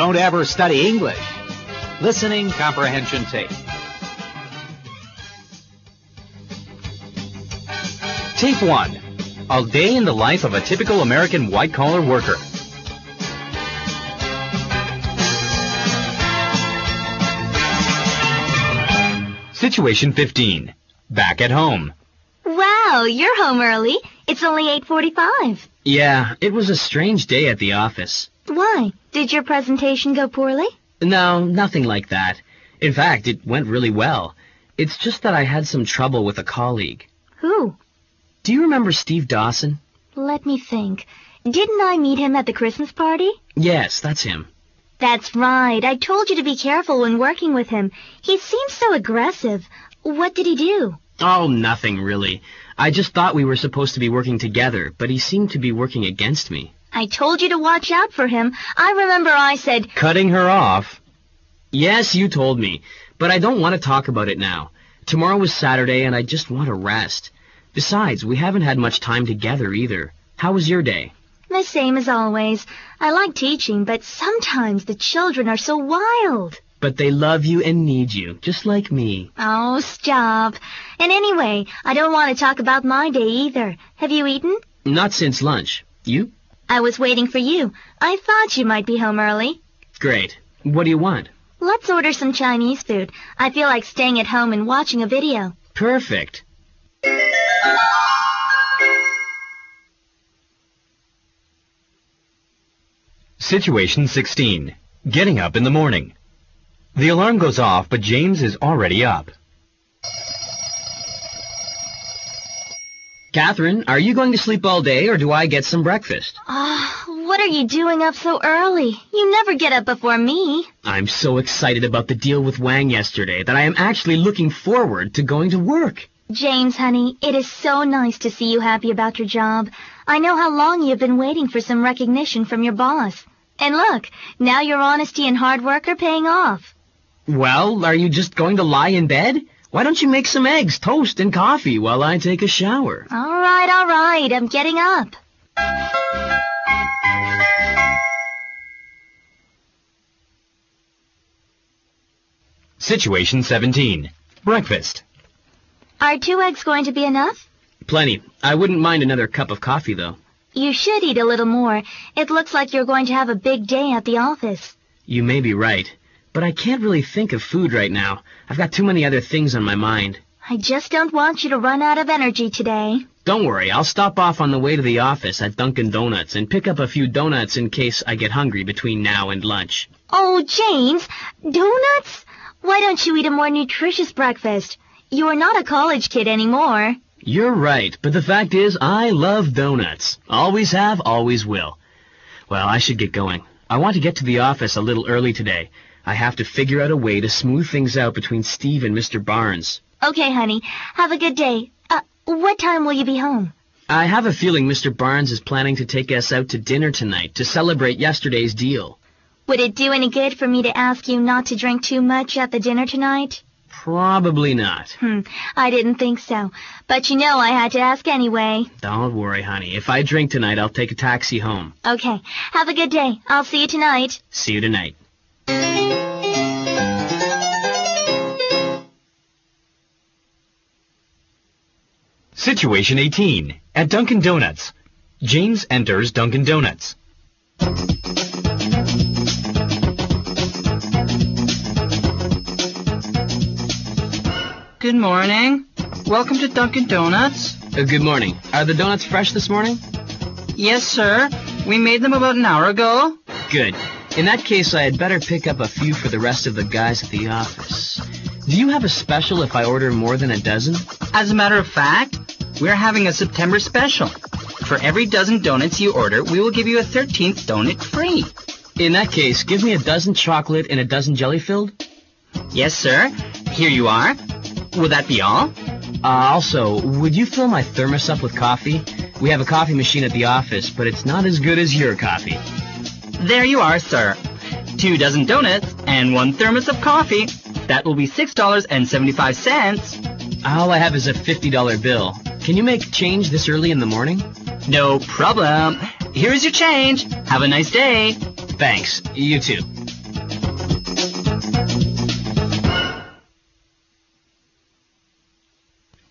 Don't ever study English. Listening comprehension tape. Tape 1. A day in the life of a typical American white-collar worker. Situation 15. Back at home. Wow, you're home early. It's only 8.45. Yeah, it was a strange day at the office. Why? Did your presentation go poorly? No, nothing like that. In fact, it went really well. It's just that I had some trouble with a colleague. Who? Do you remember Steve Dawson? Let me think. Didn't I meet him at the Christmas party? Yes, that's him. That's right. I told you to be careful when working with him. He seems so aggressive. What did he do? Oh, nothing really. I just thought we were supposed to be working together, but he seemed to be working against me. I told you to watch out for him. I remember I said, Cutting her off? Yes, you told me, but I don't want to talk about it now. Tomorrow is Saturday and I just want to rest. Besides, we haven't had much time together either. How was your day? the same as always. I like teaching, but sometimes the children are so wild. But they love you and need you, just like me. Oh, stop. And anyway, I don't want to talk about my day either. Have you eaten? Not since lunch. You? I was waiting for you. I thought you might be home early. Great. What do you want? Let's order some Chinese food. I feel like staying at home and watching a video. Perfect. Situation 16. Getting up in the morning. The alarm goes off, but James is already up. Catherine, are you going to sleep all day or do I get some breakfast? Ah, what are you doing up so early? You never get up before me. I'm so excited about the deal with Wang yesterday that I am actually looking forward to going to work. James, honey, it is so nice to see you happy about your job. I know how long you've been waiting for some recognition from your boss. And look, now your honesty and hard work are paying off. Well, are you just going to lie in bed? Why don't you make some eggs, toast, and coffee while I take a shower? All right, all right, I'm getting up. Situation 17. Breakfast. Are two eggs going to be enough? Plenty. I wouldn't mind another cup of coffee, though. You should eat a little more. It looks like you're going to have a big day at the office. You may be right, but I can't really think of food right now. I've got too many other things on my mind. I just don't want you to run out of energy today. Don't worry, I'll stop off on the way to the office at Dunkin' Donuts and pick up a few donuts in case I get hungry between now and lunch. Oh, James, donuts? Why don't you eat a more nutritious breakfast? You are not a college kid anymore. You're right, but the fact is, I love donuts. Always have, always will. Well, I should get going. I want to get to the office a little early today. I have to figure out a way to smooth things out between Steve and Mr. Barnes. Okay, honey. Have a good day. Uh, what time will you be home? I have a feeling Mr. Barnes is planning to take us out to dinner tonight to celebrate yesterday's deal. Would it do any good for me to ask you not to drink too much at the dinner tonight? Probably not. Hmm, I didn't think so. But you know I had to ask anyway. Don't worry, honey. If I drink tonight, I'll take a taxi home. Okay. Have a good day. I'll see you tonight. See you tonight. Situation 18. At Dunkin' Donuts. James enters Dunkin' Donuts. Good morning. Welcome to Dunkin' Donuts. Uh, good morning. Are the donuts fresh this morning? Yes, sir. We made them about an hour ago. Good. In that case, I had better pick up a few for the rest of the guys at the office. Do you have a special if I order more than a dozen? As a matter of fact, we're having a September special. For every dozen donuts you order, we will give you a 13th donut free. In that case, give me a dozen chocolate and a dozen jelly-filled. Yes, sir. Here you are. Would that be all? Uh, also, would you fill my thermos up with coffee? We have a coffee machine at the office, but it's not as good as your coffee. There you are, sir. Two dozen donuts and one thermos of coffee. That will be $6.75. All I have is a $50 bill. Can you make change this early in the morning? No problem. Here is your change. Have a nice day. Thanks. You too.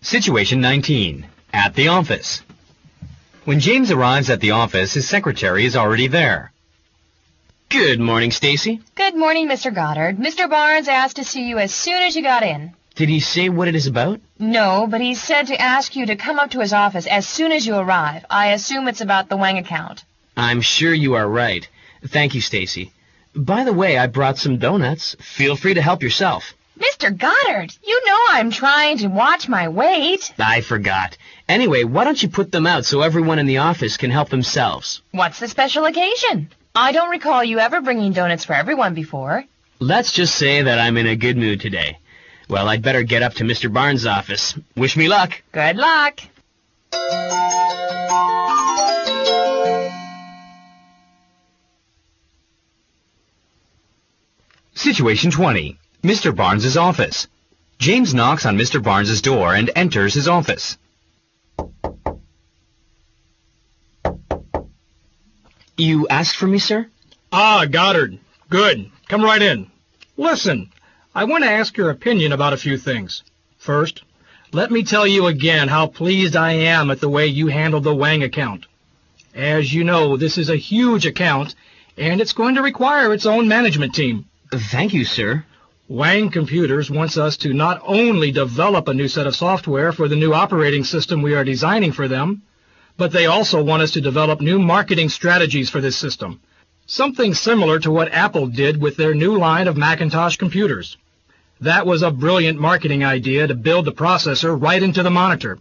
Situation 19. At the office. When James arrives at the office, his secretary is already there. Good morning, Stacy. Good morning, Mr. Goddard. Mr. Barnes asked to see you as soon as you got in. Did he say what it is about? No, but he said to ask you to come up to his office as soon as you arrive. I assume it's about the Wang account. I'm sure you are right. Thank you, Stacy. By the way, I brought some donuts. Feel free to help yourself. Mr. Goddard, you know I'm trying to watch my weight. I forgot. Anyway, why don't you put them out so everyone in the office can help themselves? What's the special occasion? I don't recall you ever bringing donuts for everyone before. Let's just say that I'm in a good mood today. Well, I'd better get up to Mr. Barnes' office. Wish me luck. Good luck. Situation 20. Mr. Barnes' office. James knocks on Mr. Barnes' door and enters his office. You asked for me, sir? Ah, Goddard. Good. Come right in. Listen, I want to ask your opinion about a few things. First, let me tell you again how pleased I am at the way you handled the Wang account. As you know, this is a huge account, and it's going to require its own management team. Thank you, sir. Wang Computers wants us to not only develop a new set of software for the new operating system we are designing for them, but they also want us to develop new marketing strategies for this system. Something similar to what Apple did with their new line of Macintosh computers. That was a brilliant marketing idea to build the processor right into the monitor.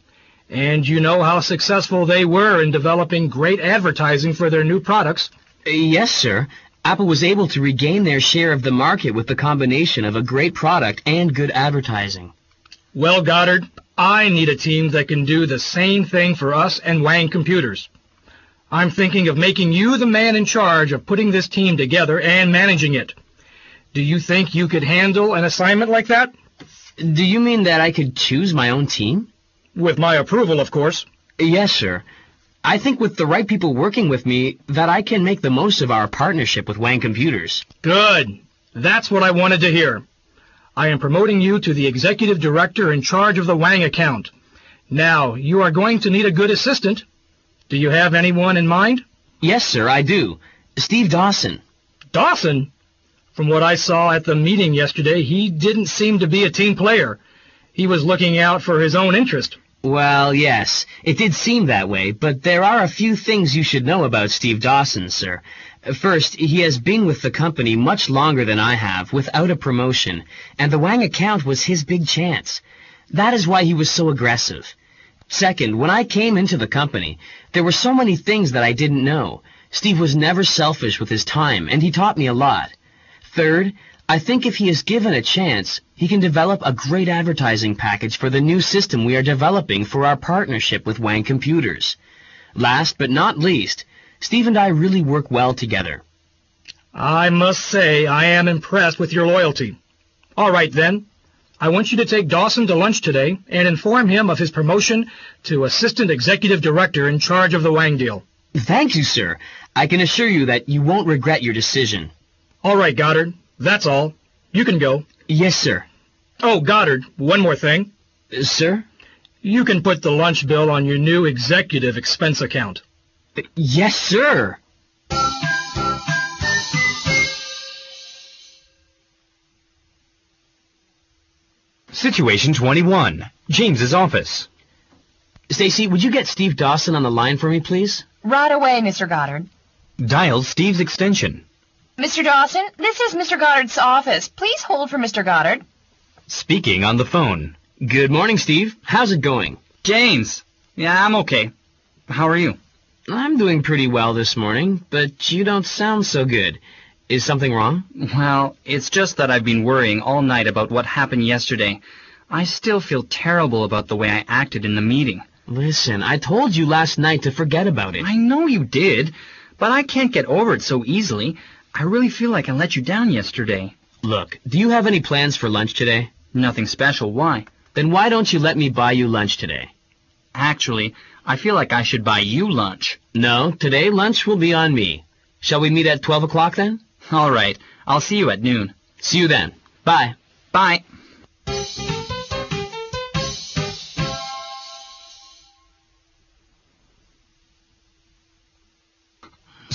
And you know how successful they were in developing great advertising for their new products. Uh, yes, sir. Apple was able to regain their share of the market with the combination of a great product and good advertising. Well, Goddard, I need a team that can do the same thing for us and Wang Computers. I'm thinking of making you the man in charge of putting this team together and managing it. Do you think you could handle an assignment like that? Do you mean that I could choose my own team? With my approval, of course. Yes, sir. I think with the right people working with me that I can make the most of our partnership with Wang Computers. Good. That's what I wanted to hear. I am promoting you to the executive director in charge of the Wang account. Now, you are going to need a good assistant. Do you have anyone in mind? Yes, sir, I do. Steve Dawson. Dawson? From what I saw at the meeting yesterday, he didn't seem to be a team player. He was looking out for his own interest. Well, yes, it did seem that way, but there are a few things you should know about Steve Dawson, sir. First, he has been with the company much longer than I have, without a promotion, and the Wang account was his big chance. That is why he was so aggressive. Second, when I came into the company, there were so many things that I didn't know. Steve was never selfish with his time, and he taught me a lot. Third, I think if he is given a chance, he can develop a great advertising package for the new system we are developing for our partnership with Wang Computers. Last but not least, Steve and I really work well together. I must say I am impressed with your loyalty. All right, then. I want you to take Dawson to lunch today and inform him of his promotion to Assistant Executive Director in charge of the Wang deal. Thank you, sir. I can assure you that you won't regret your decision. All right, Goddard. That's all. You can go. Yes, sir. Oh, Goddard, one more thing. Uh, sir? You can put the lunch bill on your new executive expense account. Uh, yes, sir. Situation 21. James's office. Stacy, would you get Steve Dawson on the line for me, please? Right away, Mr. Goddard. Dial Steve's extension. Mr. Dawson, this is Mr. Goddard's office. Please hold for Mr. Goddard. Speaking on the phone. Good morning, Steve. How's it going? James. Yeah, I'm okay. How are you? I'm doing pretty well this morning, but you don't sound so good. Is something wrong? Well, it's just that I've been worrying all night about what happened yesterday. I still feel terrible about the way I acted in the meeting. Listen, I told you last night to forget about it. I know you did, but I can't get over it so easily. I really feel like I let you down yesterday. Look, do you have any plans for lunch today? Nothing special. Why? Then why don't you let me buy you lunch today? Actually, I feel like I should buy you lunch. No, today lunch will be on me. Shall we meet at 12 o'clock then? All right. I'll see you at noon. See you then. Bye. Bye.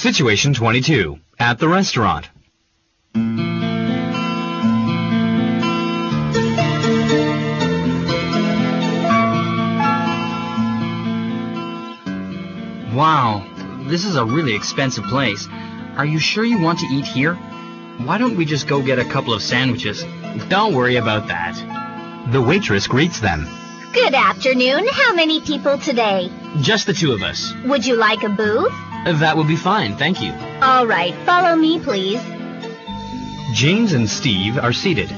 Situation 22. At the restaurant. Wow, this is a really expensive place. Are you sure you want to eat here? Why don't we just go get a couple of sandwiches? Don't worry about that. The waitress greets them. Good afternoon. How many people today? Just the two of us. Would you like a booth? That will be fine, thank you. All right, follow me, please. James and Steve are seated.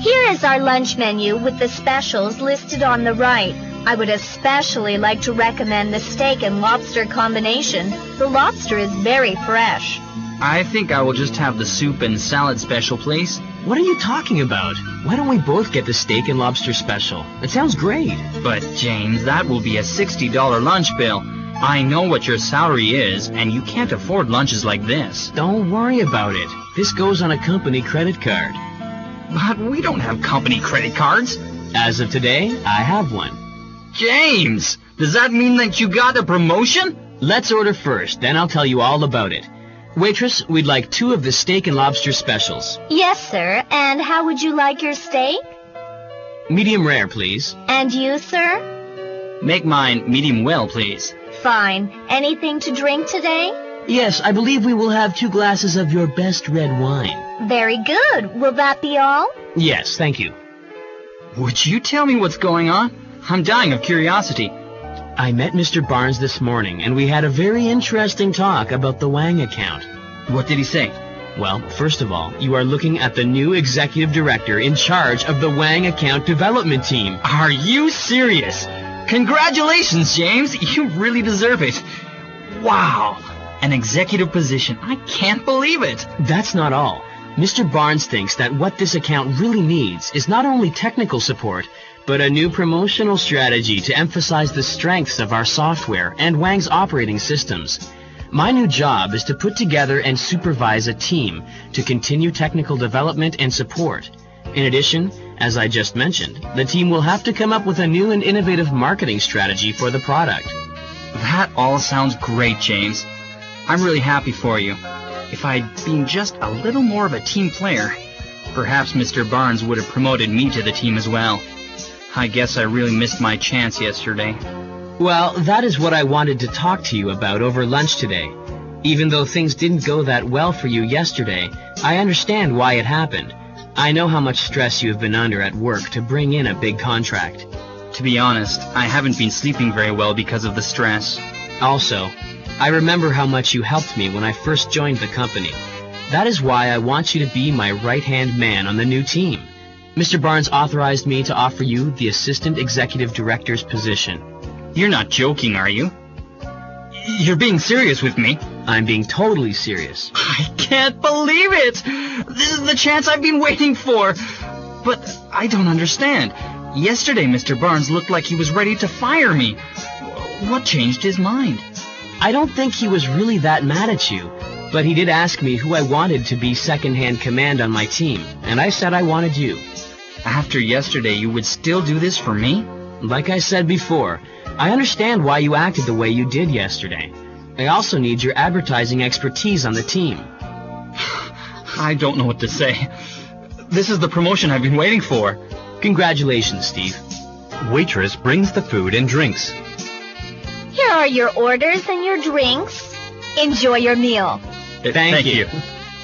Here is our lunch menu with the specials listed on the right. I would especially like to recommend the steak and lobster combination. The lobster is very fresh. I think I will just have the soup and salad special, please. What are you talking about? Why don't we both get the steak and lobster special? It sounds great. But, James, that will be a $60 lunch bill. I know what your salary is, and you can't afford lunches like this. Don't worry about it. This goes on a company credit card. But we don't have company credit cards. As of today, I have one. James, does that mean that you got a promotion? Let's order first, then I'll tell you all about it. Waitress, we'd like two of the steak and lobster specials. Yes, sir. And how would you like your steak? Medium rare, please. And you, sir? Make mine medium well, please. Fine. Anything to drink today? Yes, I believe we will have two glasses of your best red wine. Very good. Will that be all? Yes, thank you. Would you tell me what's going on? I'm dying of curiosity. I met Mr. Barnes this morning, and we had a very interesting talk about the Wang account. What did he say? Well, first of all, you are looking at the new executive director in charge of the Wang account development team. Are you serious? Congratulations, James. You really deserve it. Wow. An executive position. I can't believe it. That's not all. Mr. Barnes thinks that what this account really needs is not only technical support, but a new promotional strategy to emphasize the strengths of our software and Wang's operating systems. My new job is to put together and supervise a team to continue technical development and support. In addition, as I just mentioned, the team will have to come up with a new and innovative marketing strategy for the product. That all sounds great, James. I'm really happy for you. If I'd been just a little more of a team player, perhaps Mr. Barnes would have promoted me to the team as well. I guess I really missed my chance yesterday. Well, that is what I wanted to talk to you about over lunch today. Even though things didn't go that well for you yesterday, I understand why it happened. I know how much stress you have been under at work to bring in a big contract. To be honest, I haven't been sleeping very well because of the stress. Also, I remember how much you helped me when I first joined the company. That is why I want you to be my right-hand man on the new team. Mr. Barnes authorized me to offer you the Assistant Executive Director's position. You're not joking, are you? You're being serious with me. I'm being totally serious. I can't believe it! This is the chance I've been waiting for! But I don't understand. Yesterday, Mr. Barnes looked like he was ready to fire me. What changed his mind? I don't think he was really that mad at you, but he did ask me who I wanted to be second-hand command on my team, and I said I wanted you. After yesterday, you would still do this for me? Like I said before, I understand why you acted the way you did yesterday. I also need your advertising expertise on the team. I don't know what to say. This is the promotion I've been waiting for. Congratulations, Steve. Waitress brings the food and drinks. Here are your orders and your drinks. Enjoy your meal. Thank, Thank you.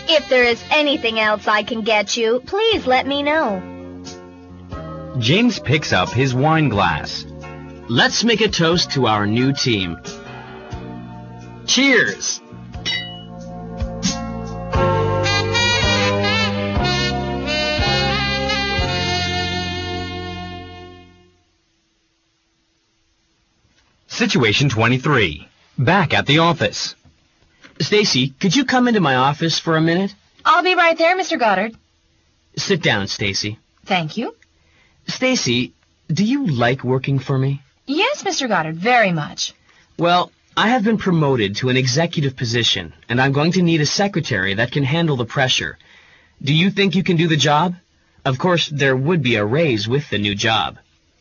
If there is anything else I can get you, please let me know. James picks up his wine glass. Let's make a toast to our new team. Cheers! Situation 23. Back at the office. Stacy, could you come into my office for a minute? I'll be right there, Mr. Goddard. Sit down, Stacy. Thank you. Stacy, do you like working for me? Yes, Mr. Goddard, very much. Well, I have been promoted to an executive position, and I'm going to need a secretary that can handle the pressure. Do you think you can do the job? Of course, there would be a raise with the new job.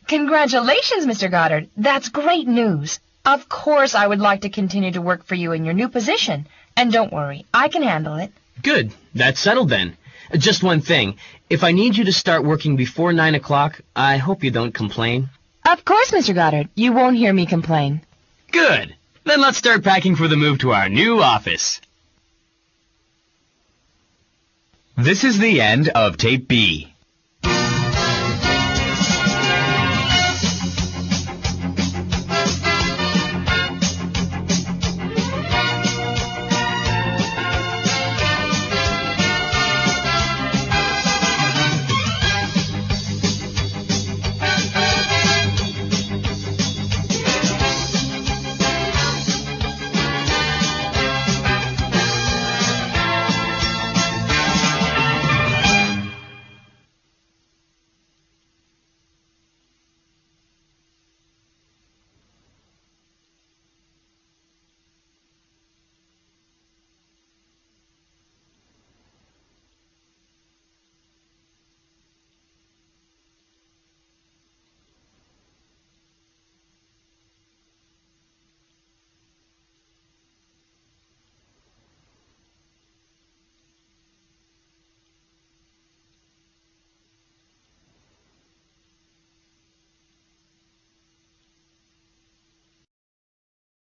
Congratulations, Mr. Goddard. That's great news. Of course I would like to continue to work for you in your new position. And don't worry, I can handle it. Good. That's settled then. Just one thing. If I need you to start working before 9 o'clock, I hope you don't complain. Of course, Mr. Goddard. You won't hear me complain. Good. Then let's start packing for the move to our new office. This is the end of Tape B.